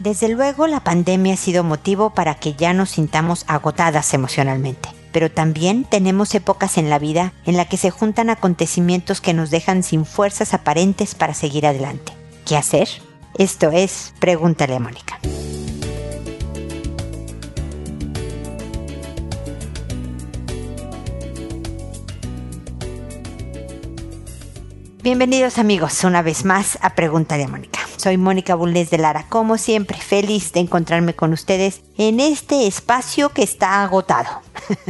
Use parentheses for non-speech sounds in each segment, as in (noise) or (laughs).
Desde luego la pandemia ha sido motivo para que ya nos sintamos agotadas emocionalmente, pero también tenemos épocas en la vida en la que se juntan acontecimientos que nos dejan sin fuerzas aparentes para seguir adelante. ¿Qué hacer? Esto es Pregúntale a Mónica. Bienvenidos amigos una vez más a Pregúntale a Mónica. Soy Mónica Bulnes de Lara, como siempre feliz de encontrarme con ustedes en este espacio que está agotado.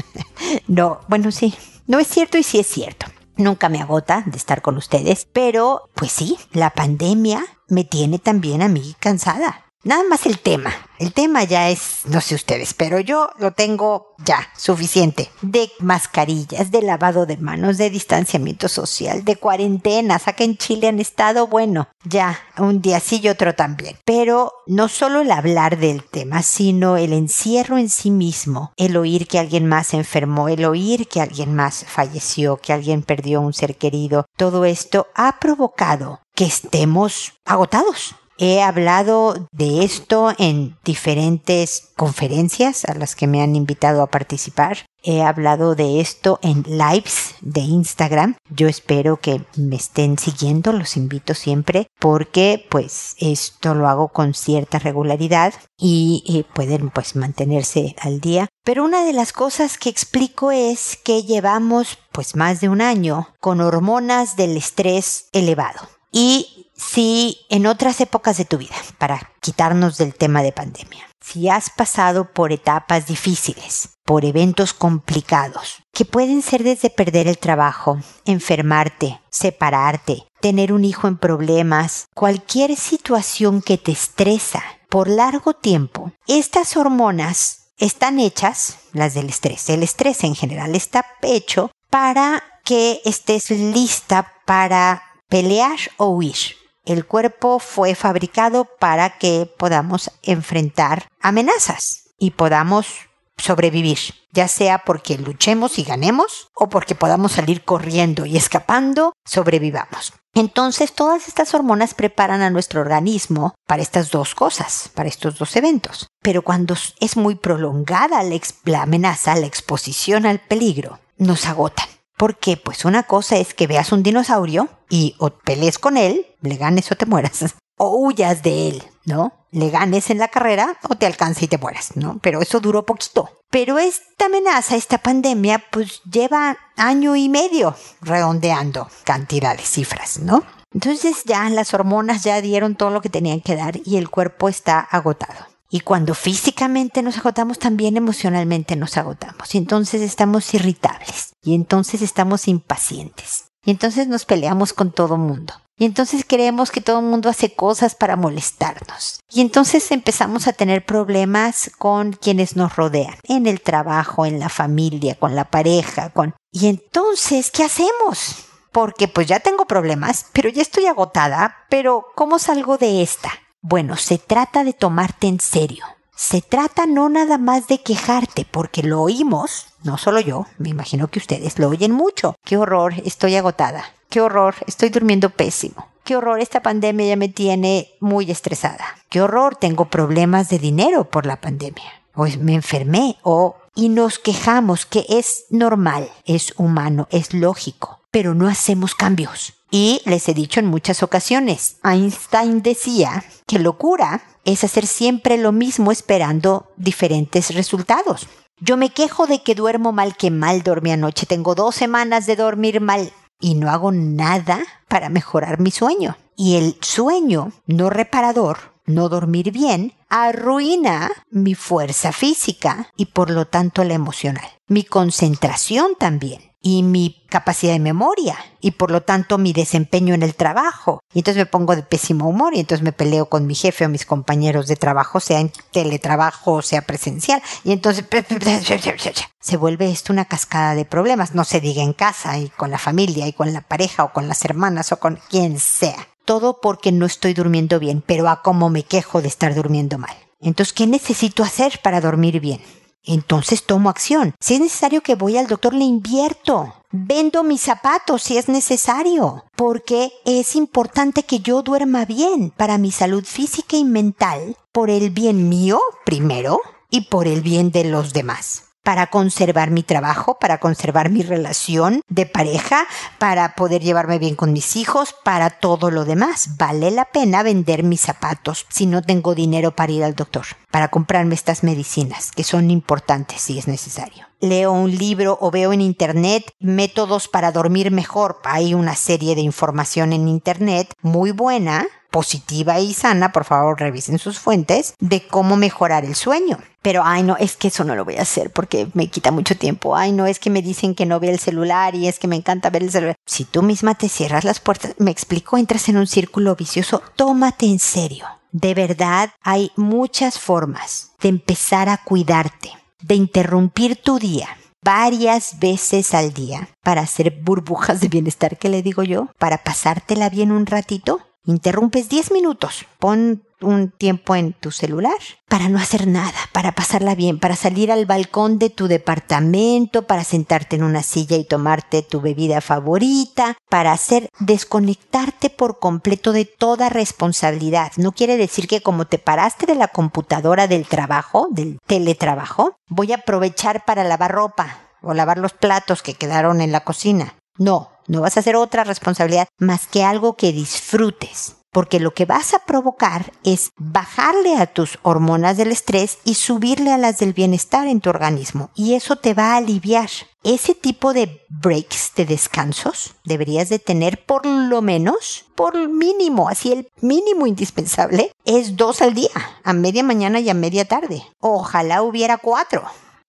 (laughs) no, bueno sí, no es cierto y sí es cierto. Nunca me agota de estar con ustedes, pero pues sí, la pandemia me tiene también a mí cansada. Nada más el tema. El tema ya es, no sé ustedes, pero yo lo tengo ya suficiente. De mascarillas, de lavado de manos, de distanciamiento social, de cuarentenas. Acá en Chile han estado, bueno, ya un día sí y otro también. Pero no solo el hablar del tema, sino el encierro en sí mismo, el oír que alguien más se enfermó, el oír que alguien más falleció, que alguien perdió un ser querido, todo esto ha provocado que estemos agotados He hablado de esto en diferentes conferencias a las que me han invitado a participar. He hablado de esto en lives de Instagram. Yo espero que me estén siguiendo, los invito siempre porque pues esto lo hago con cierta regularidad y, pueden pues mantenerse al día. Pero una de las cosas que explico es que llevamos pues más de un año con hormonas del estrés elevado. Y si en otras épocas de tu vida, para quitarnos del tema de pandemia, si has pasado por etapas difíciles, por eventos complicados, que pueden ser desde perder el trabajo, enfermarte, separarte, tener un hijo en problemas, cualquier situación que te estresa por largo tiempo, estas hormonas están hechas, las del estrés, el estrés en general está hecho para que estés lista para pelear o huir. El cuerpo fue fabricado para que podamos enfrentar amenazas y podamos sobrevivir, ya sea porque luchemos y ganemos o porque podamos salir corriendo y escapando, sobrevivamos. Entonces todas estas hormonas preparan a nuestro organismo para estas dos cosas, para estos dos eventos. Pero cuando es muy prolongada la, amenaza, la exposición al peligro, nos agotan. Porque pues una cosa es que veas un dinosaurio y o pelees con él, le ganes o te mueras, (laughs) o huyas de él, ¿no? Le ganes en la carrera o te alcance y te mueras, ¿no? Pero eso duró poquito. Pero esta amenaza, esta pandemia, pues lleva año y medio redondeando cantidades, cifras, ¿no? Entonces ya las hormonas ya dieron todo lo que tenían que dar y el cuerpo está agotado. Y cuando físicamente nos agotamos, también emocionalmente nos agotamos. Y entonces estamos irritables. Y entonces estamos impacientes. Y entonces nos peleamos con todo mundo. Y entonces creemos que todo el mundo hace cosas para molestarnos. Y entonces empezamos a tener problemas con quienes nos rodean, en el trabajo, en la familia, con la pareja, con... Y entonces, ¿qué hacemos? Porque pues ya tengo problemas, pero ya estoy agotada, pero ¿cómo salgo de esta? Bueno, se trata de tomarte en serio. Se trata no nada más de quejarte, porque lo oímos, no solo yo, me imagino que ustedes lo oyen mucho. Qué horror, estoy agotada. Qué horror, estoy durmiendo pésimo. Qué horror, esta pandemia ya me tiene muy estresada. Qué horror, tengo problemas de dinero por la pandemia. O me enfermé, o... Y nos quejamos que es normal, es humano, es lógico, pero no hacemos cambios. Y les he dicho en muchas ocasiones, Einstein decía que locura es hacer siempre lo mismo esperando diferentes resultados. Yo me quejo de que duermo mal, que mal dormí anoche, tengo dos semanas de dormir mal y no hago nada para mejorar mi sueño. Y el sueño no reparador, no dormir bien, arruina mi fuerza física y por lo tanto la emocional. Mi concentración también y mi capacidad de memoria y por lo tanto mi desempeño en el trabajo. Y entonces me pongo de pésimo humor y entonces me peleo con mi jefe o mis compañeros de trabajo, sea en teletrabajo o sea presencial. Y entonces (laughs) se vuelve esto una cascada de problemas. No se diga en casa y con la familia y con la pareja o con las hermanas o con quien sea. Todo porque no estoy durmiendo bien, pero a cómo me quejo de estar durmiendo mal. Entonces, ¿qué necesito hacer para dormir bien? Entonces tomo acción. Si es necesario que voy al doctor, le invierto. Vendo mis zapatos si es necesario, porque es importante que yo duerma bien para mi salud física y mental, por el bien mío primero y por el bien de los demás para conservar mi trabajo, para conservar mi relación de pareja, para poder llevarme bien con mis hijos, para todo lo demás. Vale la pena vender mis zapatos si no tengo dinero para ir al doctor, para comprarme estas medicinas que son importantes si es necesario. Leo un libro o veo en internet métodos para dormir mejor. Hay una serie de información en internet muy buena positiva y sana, por favor revisen sus fuentes, de cómo mejorar el sueño. Pero, ay, no, es que eso no lo voy a hacer porque me quita mucho tiempo. Ay, no, es que me dicen que no vea el celular y es que me encanta ver el celular. Si tú misma te cierras las puertas, me explico, entras en un círculo vicioso, tómate en serio. De verdad, hay muchas formas de empezar a cuidarte, de interrumpir tu día varias veces al día para hacer burbujas de bienestar, que le digo yo, para pasártela bien un ratito interrumpes 10 minutos, pon un tiempo en tu celular para no hacer nada, para pasarla bien, para salir al balcón de tu departamento, para sentarte en una silla y tomarte tu bebida favorita, para hacer desconectarte por completo de toda responsabilidad. No quiere decir que como te paraste de la computadora del trabajo, del teletrabajo, voy a aprovechar para lavar ropa o lavar los platos que quedaron en la cocina. No, no vas a hacer otra responsabilidad más que algo que disfrutes. Porque lo que vas a provocar es bajarle a tus hormonas del estrés y subirle a las del bienestar en tu organismo. Y eso te va a aliviar. Ese tipo de breaks, de descansos, deberías de tener por lo menos, por mínimo, así el mínimo indispensable, es dos al día, a media mañana y a media tarde. Ojalá hubiera cuatro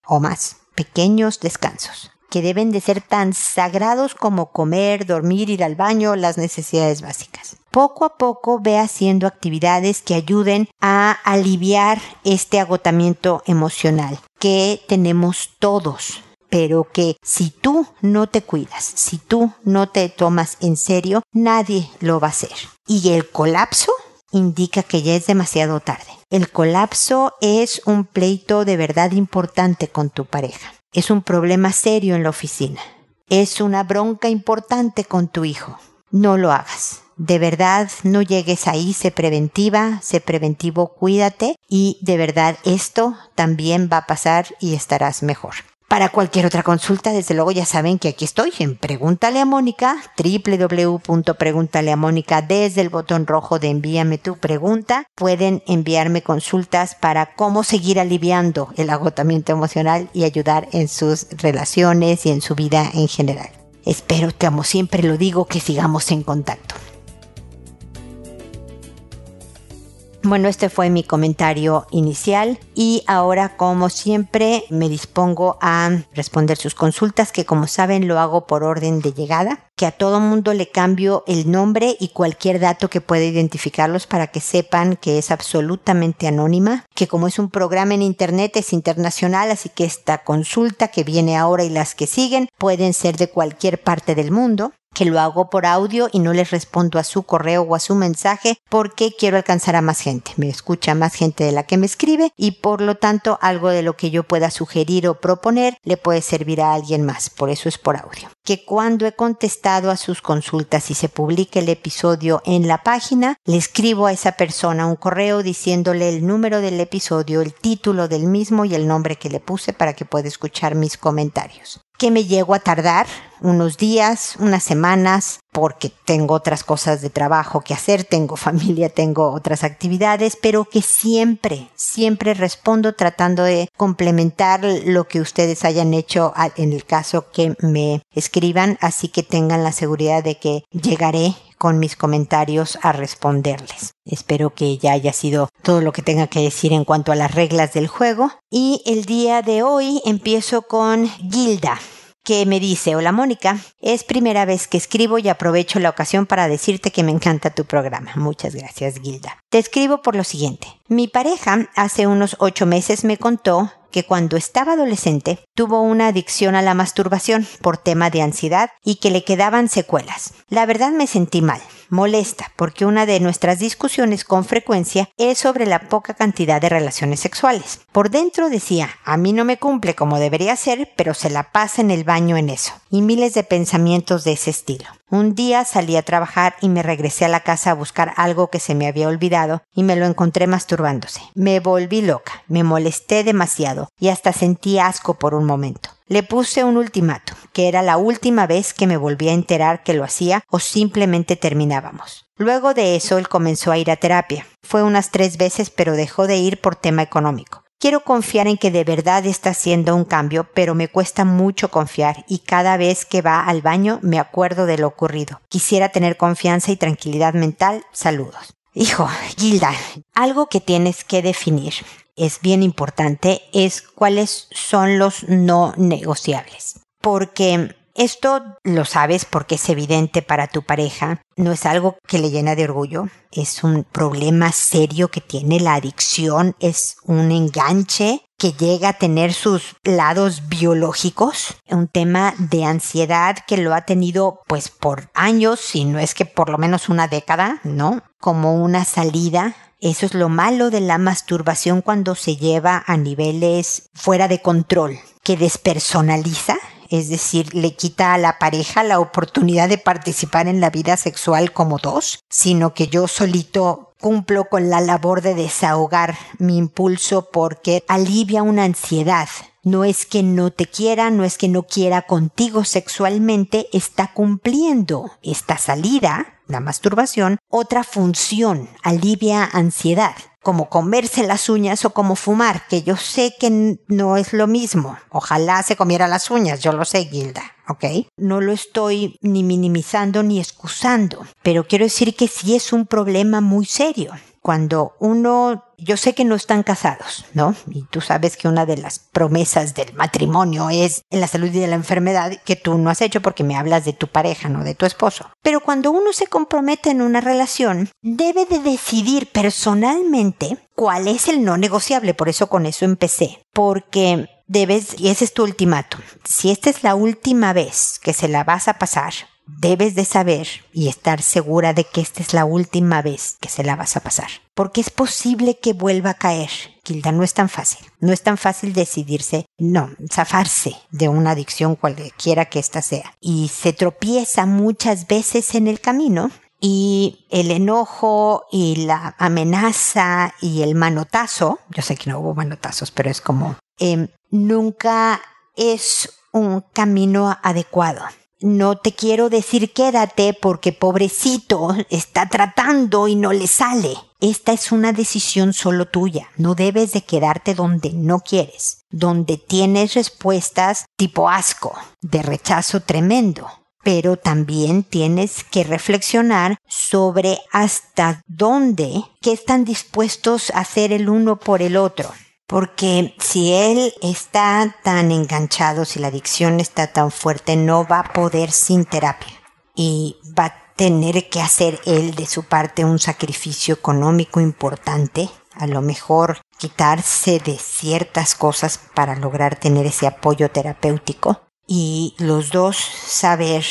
o más pequeños descansos que deben de ser tan sagrados como comer, dormir, ir al baño, las necesidades básicas. Poco a poco ve haciendo actividades que ayuden a aliviar este agotamiento emocional que tenemos todos pero que si tú no te cuidas, si tú no te tomas en serio, nadie lo va a hacer. Y el colapso indica que ya es demasiado tarde. El colapso es un pleito de verdad importante con tu pareja. Es un problema serio en la oficina. Es una bronca importante con tu hijo. No lo hagas. De verdad, no llegues ahí, sé preventiva, sé preventivo, cuídate y de verdad esto también va a pasar y estarás mejor. Para cualquier otra consulta, desde luego ya saben que aquí estoy en Pregúntale a Mónica, www.preguntaleamónica desde el botón rojo de envíame tu pregunta. Pueden enviarme consultas para cómo seguir aliviando el agotamiento emocional y ayudar en sus relaciones y en su vida en general. Espero, como siempre lo digo, que sigamos en contacto. Bueno, este fue mi comentario inicial y ahora como siempre me dispongo a responder sus consultas que como saben lo hago por orden de llegada, que a todo mundo le cambio el nombre y cualquier dato que pueda identificarlos para que sepan que es absolutamente anónima, que como es un programa en internet es internacional, así que esta consulta que viene ahora y las que siguen pueden ser de cualquier parte del mundo que lo hago por audio y no les respondo a su correo o a su mensaje porque quiero alcanzar a más gente. Me escucha más gente de la que me escribe y por lo tanto algo de lo que yo pueda sugerir o proponer le puede servir a alguien más. Por eso es por audio. Que cuando he contestado a sus consultas y se publique el episodio en la página, le escribo a esa persona un correo diciéndole el número del episodio, el título del mismo y el nombre que le puse para que pueda escuchar mis comentarios que me llego a tardar unos días, unas semanas, porque tengo otras cosas de trabajo que hacer, tengo (laughs) familia, tengo otras actividades, pero que siempre, siempre respondo tratando de complementar lo que ustedes hayan hecho en el caso que me escriban, así que tengan la seguridad de que llegaré con mis comentarios a responderles. Espero que ya haya sido todo lo que tenga que decir en cuanto a las reglas del juego. Y el día de hoy empiezo con Gilda que me dice, hola Mónica, es primera vez que escribo y aprovecho la ocasión para decirte que me encanta tu programa. Muchas gracias, Gilda. Te escribo por lo siguiente. Mi pareja hace unos ocho meses me contó que cuando estaba adolescente tuvo una adicción a la masturbación por tema de ansiedad y que le quedaban secuelas. La verdad me sentí mal, molesta, porque una de nuestras discusiones con frecuencia es sobre la poca cantidad de relaciones sexuales. Por dentro decía, a mí no me cumple como debería ser, pero se la pasa en el baño en eso. Y miles de pensamientos de ese estilo. Un día salí a trabajar y me regresé a la casa a buscar algo que se me había olvidado y me lo encontré masturbándose. Me volví loca, me molesté demasiado y hasta sentí asco por un momento. Le puse un ultimato, que era la última vez que me volví a enterar que lo hacía o simplemente terminábamos. Luego de eso él comenzó a ir a terapia. Fue unas tres veces pero dejó de ir por tema económico. Quiero confiar en que de verdad está haciendo un cambio, pero me cuesta mucho confiar y cada vez que va al baño me acuerdo de lo ocurrido. Quisiera tener confianza y tranquilidad mental. Saludos. Hijo, Gilda, algo que tienes que definir es bien importante es cuáles son los no negociables. Porque esto lo sabes porque es evidente para tu pareja, no es algo que le llena de orgullo, es un problema serio que tiene la adicción, es un enganche que llega a tener sus lados biológicos, un tema de ansiedad que lo ha tenido pues por años, si no es que por lo menos una década, ¿no? Como una salida. Eso es lo malo de la masturbación cuando se lleva a niveles fuera de control, que despersonaliza es decir, le quita a la pareja la oportunidad de participar en la vida sexual como dos, sino que yo solito cumplo con la labor de desahogar mi impulso porque alivia una ansiedad. No es que no te quiera, no es que no quiera contigo sexualmente, está cumpliendo esta salida, la masturbación, otra función, alivia ansiedad como comerse las uñas o como fumar, que yo sé que no es lo mismo. Ojalá se comiera las uñas, yo lo sé, Gilda, ¿ok? No lo estoy ni minimizando ni excusando, pero quiero decir que sí es un problema muy serio cuando uno, yo sé que no están casados, ¿no? Y tú sabes que una de las promesas del matrimonio es en la salud y de la enfermedad que tú no has hecho porque me hablas de tu pareja, no de tu esposo. Pero cuando uno se compromete en una relación, debe de decidir personalmente cuál es el no negociable. Por eso con eso empecé. Porque debes, y ese es tu ultimato, si esta es la última vez que se la vas a pasar, debes de saber y estar segura de que esta es la última vez que se la vas a pasar. Porque es posible que vuelva a caer. Kilda, no es tan fácil. No es tan fácil decidirse, no, zafarse de una adicción cualquiera que ésta sea. Y se tropieza muchas veces en el camino y el enojo y la amenaza y el manotazo, yo sé que no hubo manotazos, pero es como, em, nunca es un camino adecuado no te quiero decir quédate porque pobrecito está tratando y no le sale. Esta es una decisión solo tuya. No debes de quedarte donde no quieres, donde tienes respuestas tipo asco, de rechazo tremendo. Pero también tienes que reflexionar sobre hasta dónde, qué están dispuestos a hacer el uno por el otro. Porque si él está tan enganchado, si la adicción está tan fuerte, no va a poder sin terapia. Y va a tener que hacer él de su parte un sacrificio económico importante. A lo mejor quitarse de ciertas cosas para lograr tener ese apoyo terapéutico. Y los dos saber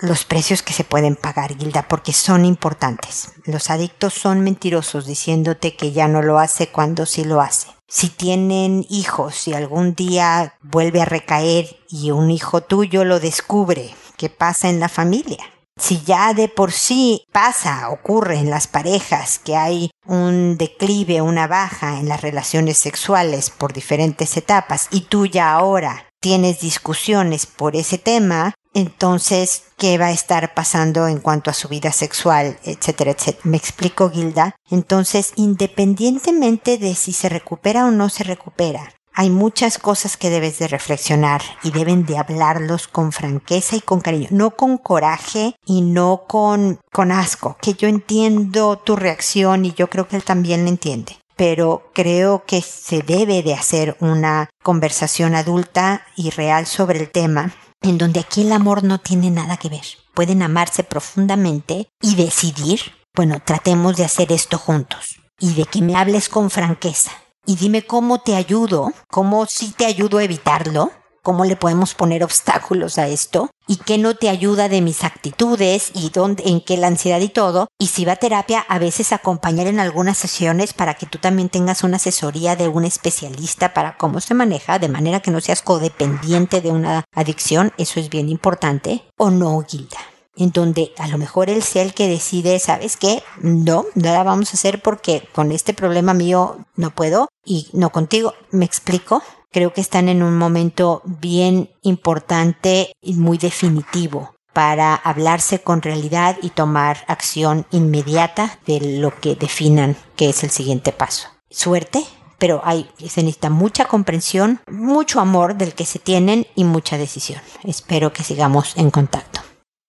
los precios que se pueden pagar, Gilda, porque son importantes. Los adictos son mentirosos diciéndote que ya no lo hace cuando sí lo hace si tienen hijos, si algún día vuelve a recaer y un hijo tuyo lo descubre, ¿qué pasa en la familia? Si ya de por sí pasa, ocurre en las parejas que hay un declive, una baja en las relaciones sexuales por diferentes etapas y tú ya ahora tienes discusiones por ese tema, entonces, ¿qué va a estar pasando en cuanto a su vida sexual, etcétera, etcétera? ¿Me explico, Gilda? Entonces, independientemente de si se recupera o no se recupera, hay muchas cosas que debes de reflexionar y deben de hablarlos con franqueza y con cariño, no con coraje y no con, con asco, que yo entiendo tu reacción y yo creo que él también la entiende pero creo que se debe de hacer una conversación adulta y real sobre el tema en donde aquí el amor no tiene nada que ver. Pueden amarse profundamente y decidir, bueno, tratemos de hacer esto juntos y de que me hables con franqueza y dime cómo te ayudo, cómo sí te ayudo a evitarlo, cómo le podemos poner obstáculos a esto y qué no te ayuda de mis actitudes y dónde, en qué la ansiedad y todo. Y si va a terapia, a veces acompañar en algunas sesiones para que tú también tengas una asesoría de un especialista para cómo se maneja, de manera que no seas codependiente de una adicción. Eso es bien importante. O no, Gilda en donde a lo mejor él sea el que decide, ¿sabes qué? No, la vamos a hacer porque con este problema mío no puedo y no contigo. ¿Me explico? Creo que están en un momento bien importante y muy definitivo para hablarse con realidad y tomar acción inmediata de lo que definan que es el siguiente paso. Suerte, pero hay, se necesita mucha comprensión, mucho amor del que se tienen y mucha decisión. Espero que sigamos en contacto.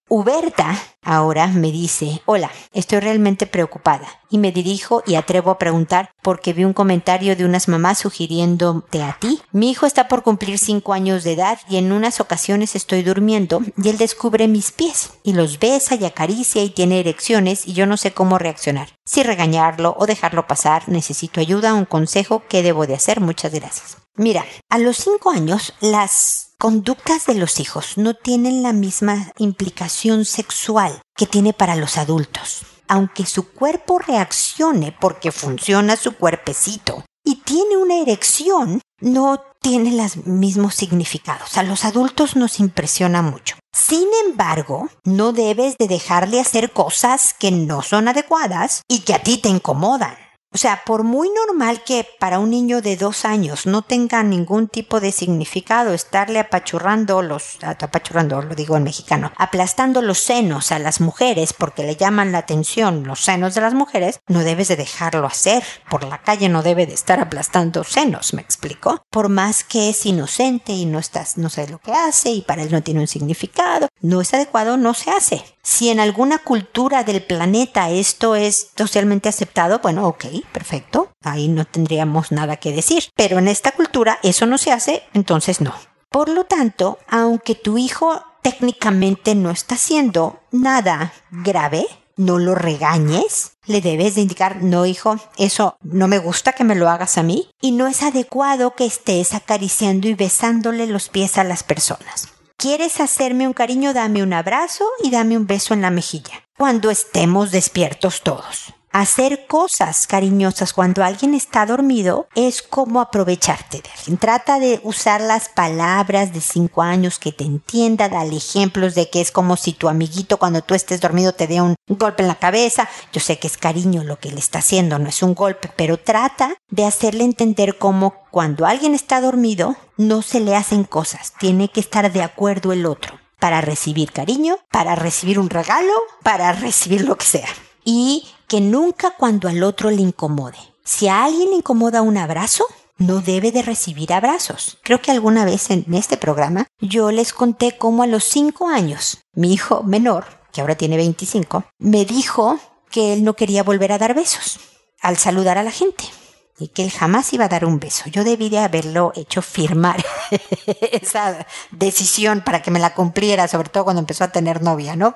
Huberta ahora me dice, hola, estoy realmente preocupada y me dirijo y atrevo a preguntar porque vi un comentario de unas mamás sugiriéndote a ti. Mi hijo está por cumplir cinco años de edad y en unas ocasiones estoy durmiendo y él descubre mis pies y los besa y acaricia y tiene erecciones y yo no sé cómo reaccionar. Si regañarlo o dejarlo pasar, necesito ayuda, un consejo, ¿qué debo de hacer? Muchas gracias. Mira, a los cinco años las conductas de los hijos no tienen la misma implicación sexual que tiene para los adultos. Aunque su cuerpo reaccione porque funciona su cuerpecito y tiene una erección, no tiene los mismos significados. A los adultos nos impresiona mucho. Sin embargo, no debes de dejarle hacer cosas que no son adecuadas y que a ti te incomodan. O sea, por muy normal que para un niño de dos años no tenga ningún tipo de significado estarle apachurrando los, apachurrando, lo digo en mexicano, aplastando los senos a las mujeres porque le llaman la atención los senos de las mujeres, no debes de dejarlo hacer. Por la calle no debe de estar aplastando senos, ¿me explico? Por más que es inocente y no estás, no sé lo que hace y para él no tiene un significado, no es adecuado, no se hace. Si en alguna cultura del planeta esto es socialmente aceptado, bueno, ok, perfecto, ahí no tendríamos nada que decir. Pero en esta cultura eso no se hace, entonces no. Por lo tanto, aunque tu hijo técnicamente no está haciendo nada grave, no lo regañes, le debes de indicar, no hijo, eso no me gusta que me lo hagas a mí y no es adecuado que estés acariciando y besándole los pies a las personas. ¿Quieres hacerme un cariño? Dame un abrazo y dame un beso en la mejilla. Cuando estemos despiertos todos. Hacer cosas cariñosas cuando alguien está dormido es como aprovecharte de alguien. Trata de usar las palabras de cinco años que te entienda, dale ejemplos de que es como si tu amiguito cuando tú estés dormido te dé un golpe en la cabeza. Yo sé que es cariño lo que le está haciendo, no es un golpe, pero trata de hacerle entender cómo cuando alguien está dormido no se le hacen cosas, tiene que estar de acuerdo el otro para recibir cariño, para recibir un regalo, para recibir lo que sea. Y que nunca cuando al otro le incomode. Si a alguien le incomoda un abrazo, no debe de recibir abrazos. Creo que alguna vez en este programa yo les conté cómo a los cinco años mi hijo menor, que ahora tiene 25, me dijo que él no quería volver a dar besos al saludar a la gente y que él jamás iba a dar un beso. Yo debí de haberlo hecho firmar (laughs) esa decisión para que me la cumpliera, sobre todo cuando empezó a tener novia, ¿no?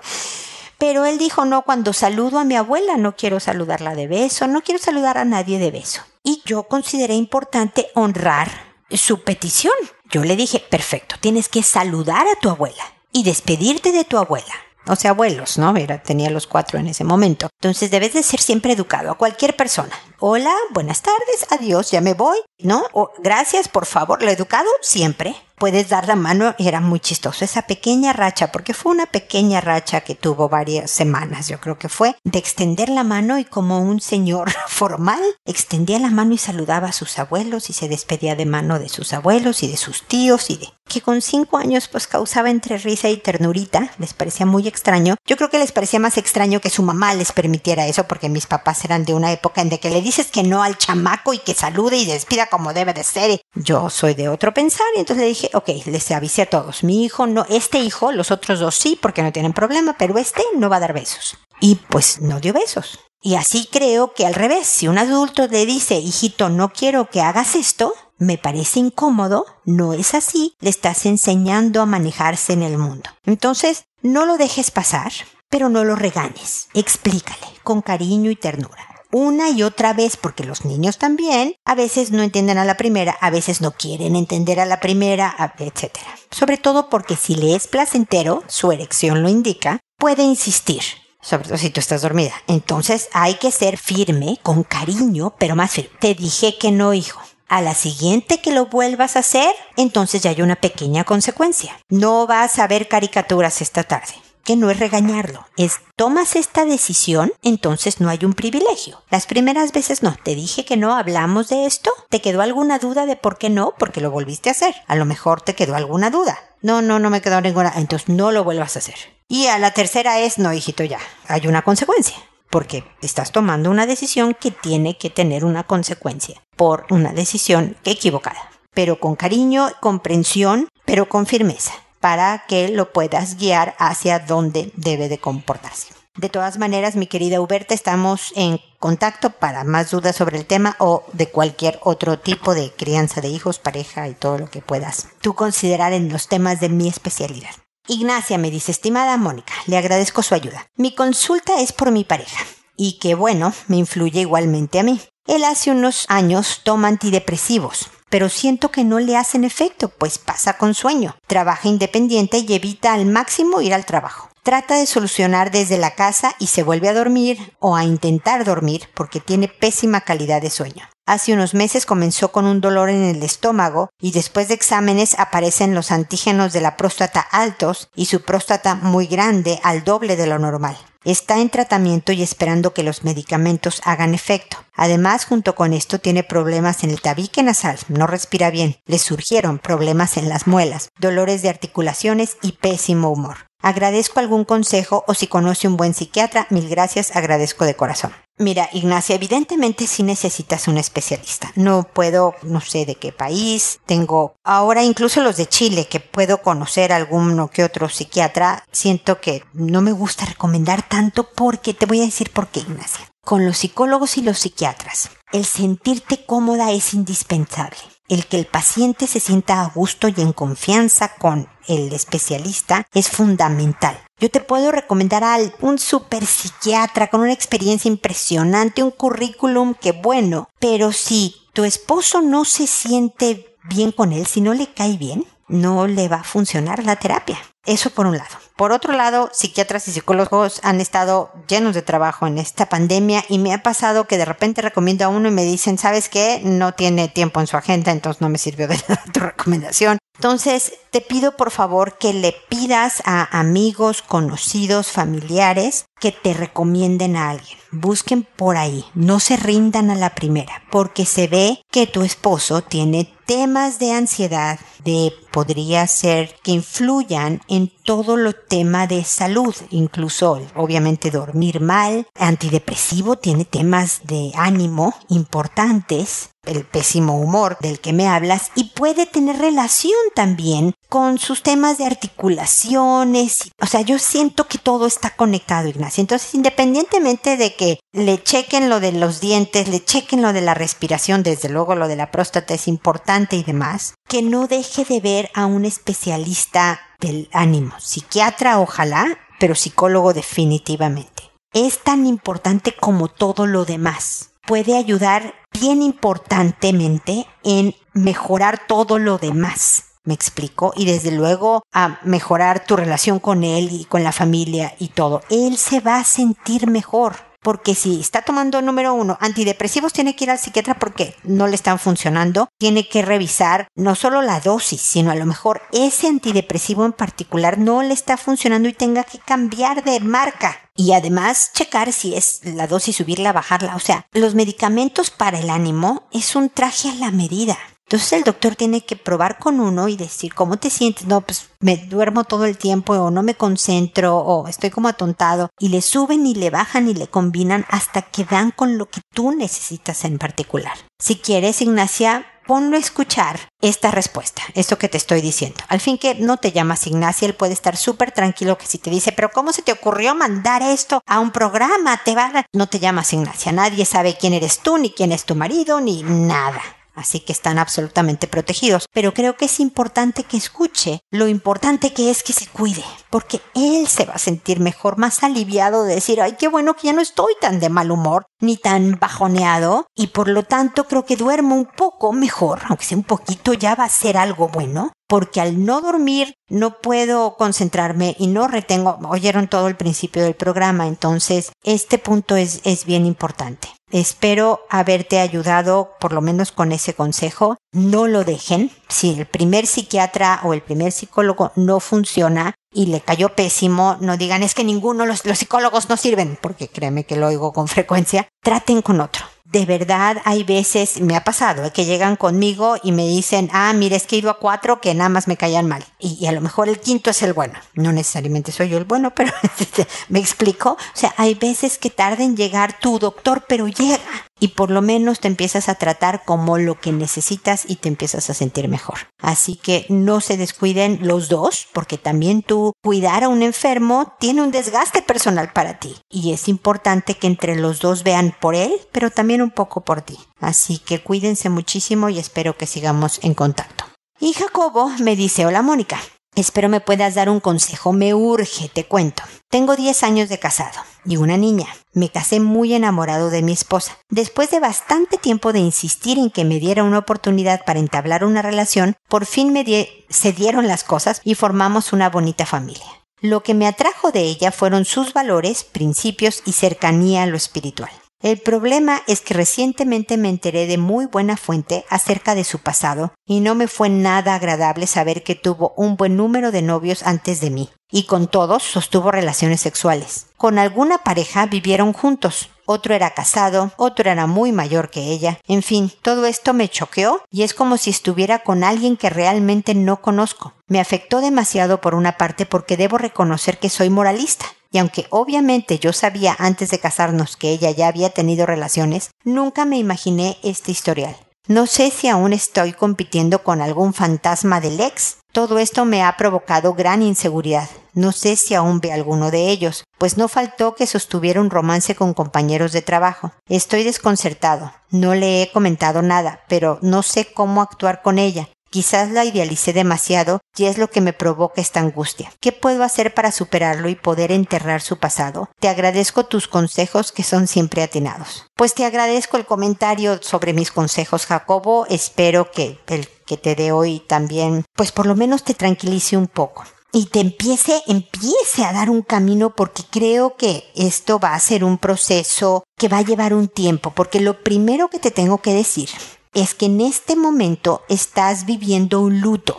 Pero él dijo, no, cuando saludo a mi abuela no quiero saludarla de beso, no quiero saludar a nadie de beso. Y yo consideré importante honrar su petición. Yo le dije, perfecto, tienes que saludar a tu abuela y despedirte de tu abuela. O sea, abuelos, ¿no? Era, tenía los cuatro en ese momento. Entonces debes de ser siempre educado a cualquier persona. Hola, buenas tardes, adiós, ya me voy, ¿no? O, gracias, por favor, lo educado siempre puedes dar la mano y era muy chistoso esa pequeña racha, porque fue una pequeña racha que tuvo varias semanas, yo creo que fue, de extender la mano y como un señor (laughs) formal, extendía la mano y saludaba a sus abuelos y se despedía de mano de sus abuelos y de sus tíos y de que con cinco años pues causaba entre risa y ternurita, les parecía muy extraño. Yo creo que les parecía más extraño que su mamá les permitiera eso porque mis papás eran de una época en de que le dices que no al chamaco y que salude y despida como debe de ser. Yo soy de otro pensar y entonces le dije, ok, les avisé a todos, mi hijo no, este hijo, los otros dos sí, porque no tienen problema, pero este no va a dar besos. Y pues no dio besos. Y así creo que al revés, si un adulto le dice, hijito, no quiero que hagas esto, me parece incómodo, no es así, le estás enseñando a manejarse en el mundo. Entonces, no lo dejes pasar, pero no lo regañes, explícale con cariño y ternura. una y otra vez, porque los niños también a veces no entienden a la primera, a veces no quieren entender a la primera, etc. Sobre todo porque si le es placentero, su erección lo indica, puede insistir. Sobre todo si tú estás dormida. Entonces hay que ser firme, con cariño, pero más firme. Te dije que no, hijo. A la siguiente que lo vuelvas a hacer, entonces ya hay una pequeña consecuencia. No vas a ver caricaturas esta tarde que no es regañarlo, es tomas esta decisión, entonces no hay un privilegio. Las primeras veces no, te dije que no, hablamos de esto, ¿te quedó alguna duda de por qué no? Porque lo volviste a hacer. A lo mejor te quedó alguna duda. No, no, no me quedó ninguna, entonces no lo vuelvas a hacer. Y a la tercera es, no, hijito, ya, hay una consecuencia porque estás tomando una decisión que tiene que tener una consecuencia por una decisión equivocada, pero con cariño, comprensión, pero con firmeza para que lo puedas guiar hacia donde debe de comportarse. De todas maneras, mi querida Huberta, estamos en contacto para más dudas sobre el tema o de cualquier otro tipo de crianza de hijos, pareja y todo lo que puedas tú considerar en los temas de mi especialidad. Ignacia me dice, estimada Mónica, le agradezco su ayuda. Mi consulta es por mi pareja y que bueno, me influye igualmente a mí. Él hace unos años toma antidepresivos pero siento que no le hacen efecto, pues pasa con sueño, trabaja independiente y evita al máximo ir al trabajo. Trata de solucionar desde la casa y se vuelve a dormir o a intentar dormir porque tiene pésima calidad de sueño. Hace unos meses comenzó con un dolor en el estómago y después de exámenes aparecen los antígenos de la próstata altos y su próstata muy grande al doble de lo normal. Está en tratamiento y esperando que los medicamentos hagan efecto. Además, junto con esto tiene problemas en el tabique nasal, no respira bien, le surgieron problemas en las muelas, dolores de articulaciones y pésimo humor. Agradezco algún consejo o si conoce un buen psiquiatra, mil gracias, agradezco de corazón. Mira, Ignacia, evidentemente sí necesitas un especialista. No puedo, no sé de qué país, tengo ahora incluso los de Chile, que puedo conocer alguno que otro psiquiatra. Siento que no me gusta recomendar tanto porque te voy a decir por qué, Ignacia. Con los psicólogos y los psiquiatras, el sentirte cómoda es indispensable el que el paciente se sienta a gusto y en confianza con el especialista es fundamental. Yo te puedo recomendar a un super psiquiatra con una experiencia impresionante, un currículum que bueno, pero si tu esposo no se siente bien con él, si no le cae bien, no le va a funcionar la terapia. Eso por un lado. Por otro lado, psiquiatras y psicólogos han estado llenos de trabajo en esta pandemia y me ha pasado que de repente recomiendo a uno y me dicen, ¿sabes qué? No tiene tiempo en su agenda, entonces no me sirvió de (laughs) nada tu recomendación. Entonces, te pido por favor que le pidas a amigos, conocidos, familiares que te recomienden a alguien. Busquen por ahí, no se rindan a la primera, porque se ve que tu esposo tiene temas de ansiedad, de podría ser que influyan en todo lo tema de salud, incluso obviamente dormir mal, antidepresivo tiene temas de ánimo importantes el pésimo humor del que me hablas y puede tener relación también con sus temas de articulaciones. O sea, yo siento que todo está conectado, Ignacia. Entonces, independientemente de que le chequen lo de los dientes, le chequen lo de la respiración, desde luego lo de la próstata es importante y demás, que no deje de ver a un especialista del ánimo, psiquiatra ojalá, pero psicólogo definitivamente. Es tan importante como todo lo demás puede ayudar bien importantemente en mejorar todo lo demás. ¿Me explico? Y desde luego a mejorar tu relación con él y con la familia y todo. Él se va a sentir mejor porque si está tomando número uno antidepresivos tiene que ir al psiquiatra porque no le están funcionando, tiene que revisar no solo la dosis, sino a lo mejor ese antidepresivo en particular no le está funcionando y tenga que cambiar de marca. Y además checar si es la dosis subirla, bajarla. O sea, los medicamentos para el ánimo es un traje a la medida. Entonces el doctor tiene que probar con uno y decir, ¿cómo te sientes? No, pues me duermo todo el tiempo o no me concentro o estoy como atontado. Y le suben y le bajan y le combinan hasta que dan con lo que tú necesitas en particular. Si quieres, Ignacia, ponlo a escuchar esta respuesta, esto que te estoy diciendo. Al fin que no te llamas Ignacia, él puede estar súper tranquilo que si te dice, pero ¿cómo se te ocurrió mandar esto a un programa? Te va a... No te llamas Ignacia, nadie sabe quién eres tú, ni quién es tu marido, ni nada. Así que están absolutamente protegidos. Pero creo que es importante que escuche lo importante que es que se cuide, porque él se va a sentir mejor, más aliviado de decir, ay, qué bueno que ya no estoy tan de mal humor, ni tan bajoneado, y por lo tanto creo que duermo un poco mejor, aunque sea un poquito, ya va a ser algo bueno, porque al no dormir no puedo concentrarme y no retengo, oyeron todo el principio del programa, entonces este punto es, es bien importante. Espero haberte ayudado por lo menos con ese consejo. No lo dejen. Si el primer psiquiatra o el primer psicólogo no funciona y le cayó pésimo, no digan es que ninguno, los, los psicólogos no sirven, porque créeme que lo oigo con frecuencia. Traten con otro de verdad hay veces, me ha pasado, ¿eh? que llegan conmigo y me dicen, ah, mira, es que he ido a cuatro que nada más me caían mal. Y, a lo mejor el quinto es el bueno. No necesariamente soy yo el bueno, pero (laughs) me explico. O sea, hay veces que tarda en llegar tu doctor, pero llega. Y por lo menos te empiezas a tratar como lo que necesitas y te empiezas a sentir mejor. Así que no se descuiden los dos, porque también tú cuidar a un enfermo tiene un desgaste personal para ti. Y es importante que entre los dos vean por él, pero también un poco por ti. Así que cuídense muchísimo y espero que sigamos en contacto. Y Jacobo me dice, hola Mónica, espero me puedas dar un consejo, me urge, te cuento. Tengo 10 años de casado y una niña. Me casé muy enamorado de mi esposa. Después de bastante tiempo de insistir en que me diera una oportunidad para entablar una relación, por fin me se dieron las cosas y formamos una bonita familia. Lo que me atrajo de ella fueron sus valores, principios y cercanía a lo espiritual. El problema es que recientemente me enteré de muy buena fuente acerca de su pasado y no me fue nada agradable saber que tuvo un buen número de novios antes de mí y con todos sostuvo relaciones sexuales. Con alguna pareja vivieron juntos, otro era casado, otro era muy mayor que ella, en fin, todo esto me choqueó y es como si estuviera con alguien que realmente no conozco. Me afectó demasiado por una parte porque debo reconocer que soy moralista y aunque obviamente yo sabía antes de casarnos que ella ya había tenido relaciones, nunca me imaginé este historial. No sé si aún estoy compitiendo con algún fantasma del ex. Todo esto me ha provocado gran inseguridad. No sé si aún ve alguno de ellos, pues no faltó que sostuviera un romance con compañeros de trabajo. Estoy desconcertado. No le he comentado nada, pero no sé cómo actuar con ella. Quizás la idealicé demasiado y es lo que me provoca esta angustia. ¿Qué puedo hacer para superarlo y poder enterrar su pasado? Te agradezco tus consejos que son siempre atinados. Pues te agradezco el comentario sobre mis consejos, Jacobo. Espero que el que te dé hoy también, pues por lo menos te tranquilice un poco y te empiece, empiece a dar un camino porque creo que esto va a ser un proceso que va a llevar un tiempo, porque lo primero que te tengo que decir es que en este momento estás viviendo un luto.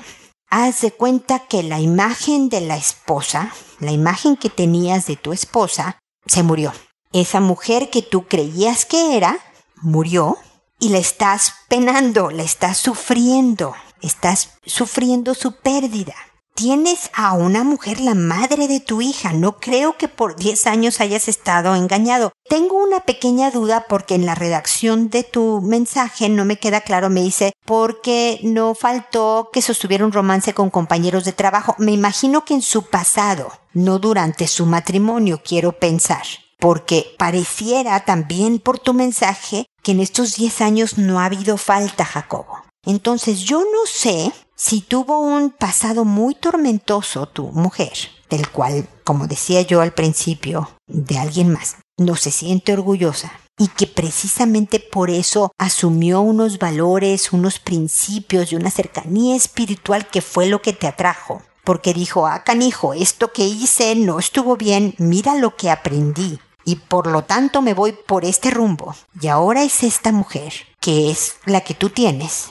Haz de cuenta que la imagen de la esposa, la imagen que tenías de tu esposa, se murió. Esa mujer que tú creías que era, murió y la estás penando, la estás sufriendo, estás sufriendo su pérdida tienes a una mujer la madre de tu hija. No creo que por 10 años hayas estado engañado. Tengo una pequeña duda porque en la redacción de tu mensaje no me queda claro. Me dice porque no faltó que sostuviera un romance con compañeros de trabajo. Me imagino que en su pasado, no durante su matrimonio, quiero pensar. Porque pareciera también por tu mensaje que en estos 10 años no ha habido falta, Jacobo. Entonces yo no sé si tuvo un pasado muy tormentoso tu mujer, del cual, como decía yo al principio, de alguien más, no se siente orgullosa y que precisamente por eso asumió unos valores, unos principios y una cercanía espiritual que fue lo que te atrajo. Porque dijo, ah, canijo, esto que hice no estuvo bien, mira lo que aprendí. Y por lo tanto me voy por este rumbo. Y ahora es esta mujer, que es la que tú tienes,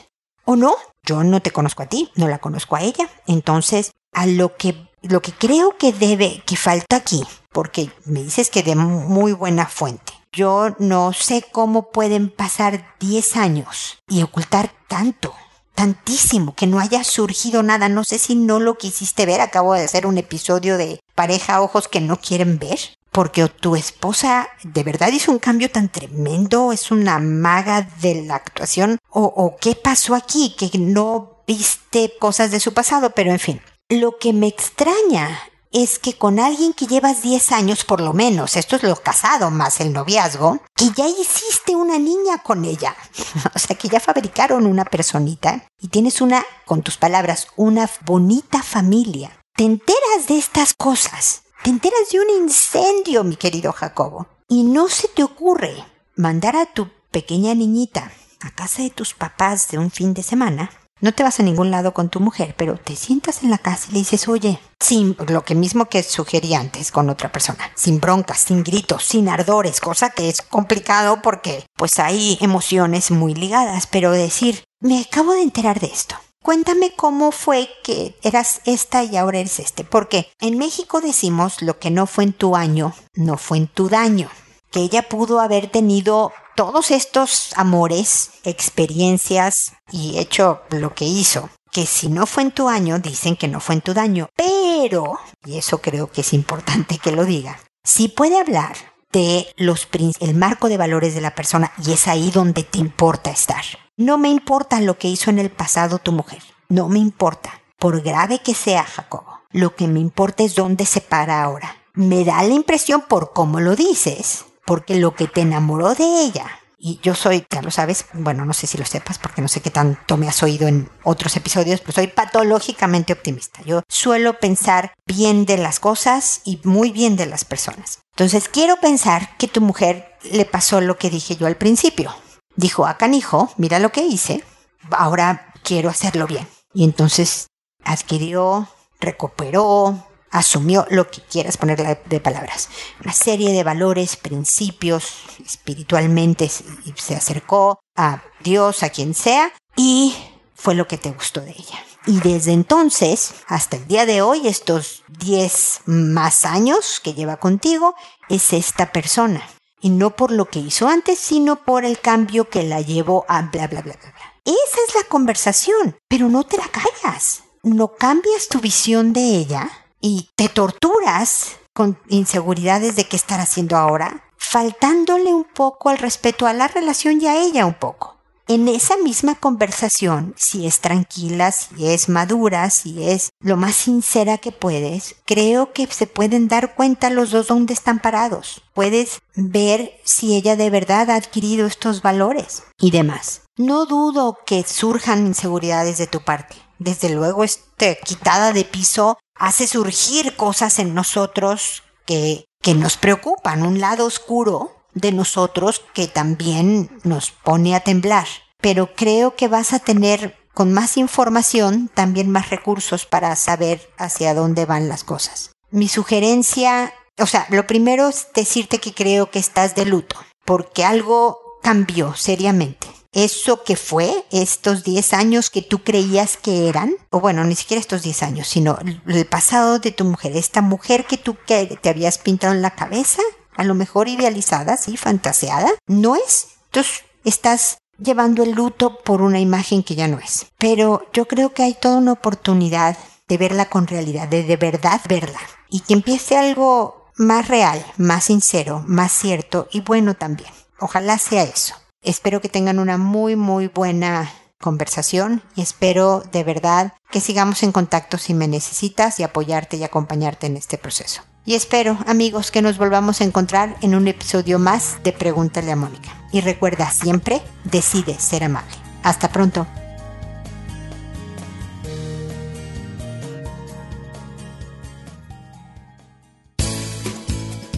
¿O no? Yo no te conozco a ti, no la conozco a ella. Entonces, a lo que, lo que creo que debe, que falta aquí, porque me dices que de muy buena fuente. Yo no sé cómo pueden pasar 10 años y ocultar tanto, tantísimo, que no haya surgido nada. No sé si no lo quisiste ver. Acabo de hacer un episodio de pareja ojos que no quieren ver porque tu esposa de verdad hizo un cambio tan tremendo, es una maga de la actuación, o, qué pasó aquí, que no viste cosas de su pasado, pero en fin. Lo que me extraña es que con alguien que llevas 10 años por lo menos, esto es lo casado más el noviazgo, que ya hiciste una niña con ella. (laughs) o sea, que ya fabricaron una personita y tienes una, con tus palabras, una bonita familia. Te enteras de estas cosas. Te enteras de un incendio, mi querido Jacobo. Y no se te ocurre mandar a tu pequeña niñita a casa de tus papás de un fin de semana no te vas a ningún lado con tu mujer, pero te sientas en la casa y le dices, oye, sin lo que mismo que sugerí antes con otra persona, sin broncas, sin gritos, sin ardores, cosa que es complicado porque pues hay emociones muy ligadas, pero decir, me acabo de enterar de esto. Cuéntame cómo fue que eras esta y ahora eres este, porque en México decimos lo que no fue en tu año, no fue en tu daño, que ella pudo haber tenido todos estos amores, experiencias y hecho lo que hizo, que si no fue en tu año, dicen que no fue en tu daño, pero, y eso creo que es importante que lo diga, si puede hablar de los el marco de valores de la persona y es ahí donde te importa estar. No me importa lo que hizo en el pasado tu mujer, no me importa, por grave que sea Jacobo. Lo que me importa es dónde se para ahora. Me da la impresión por cómo lo dices porque lo que te enamoró de ella, y yo soy, ya lo sabes, bueno, no sé si lo sepas porque no sé qué tanto me has oído en otros episodios, pero soy patológicamente optimista. Yo suelo pensar bien de las cosas y muy bien de las personas. Entonces quiero pensar que tu mujer le pasó lo que dije yo al principio. Dijo a Canijo, mira lo que hice, ahora quiero hacerlo bien. Y entonces adquirió, recuperó, asumió lo que quieras ponerle de palabras. Una serie de valores, principios, espiritualmente se acercó a Dios, a quien sea, y fue lo que te gustó de ella. Y desde entonces, hasta el día de hoy, estos 10 más años que lleva contigo, es esta persona. Y no por lo que hizo antes, sino por el cambio que la llevó a bla, bla, bla, bla. Esa es la conversación, pero no te la callas. No cambias tu visión de ella y te torturas con inseguridades de qué estar haciendo ahora, faltándole un poco al respeto a la relación y a ella un poco. En esa misma conversación, si es tranquila, si es madura, si es lo más sincera que puedes, creo que se pueden dar cuenta los dos dónde están parados. Puedes ver si ella de verdad ha adquirido estos valores y demás. No dudo que surjan inseguridades de tu parte. Desde luego, este quitada de piso hace surgir cosas en nosotros que, que nos preocupan, un lado oscuro de nosotros que también nos pone a temblar. Pero creo que vas a tener con más información también más recursos para saber hacia dónde van las cosas. Mi sugerencia, o sea, lo primero es decirte que creo que estás de luto, porque algo cambió seriamente eso que fue, estos 10 años que tú creías que eran, o bueno, ni siquiera estos 10 años, sino el pasado de tu mujer, esta mujer que tú que te habías pintado en la cabeza, a lo mejor idealizada, sí, fantaseada, no es. Entonces, estás llevando el luto por una imagen que ya no es. Pero yo creo que hay toda una oportunidad de verla con realidad, de de verdad verla. Y que empiece algo más real, más sincero, más cierto y bueno también. Ojalá sea eso. Espero que tengan una muy, muy buena conversación y espero de verdad que sigamos en contacto si me necesitas y apoyarte y acompañarte en este proceso. Y espero, amigos, que nos volvamos a encontrar en un episodio más de Pregúntale a Mónica. Y recuerda siempre, decide ser amable. Hasta pronto.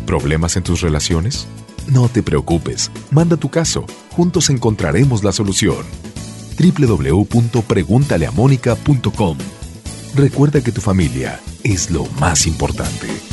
¿Problemas en tus relaciones? No te preocupes, manda tu caso, juntos encontraremos la solución. www.preguntaleamónica.com Recuerda que tu familia es lo más importante.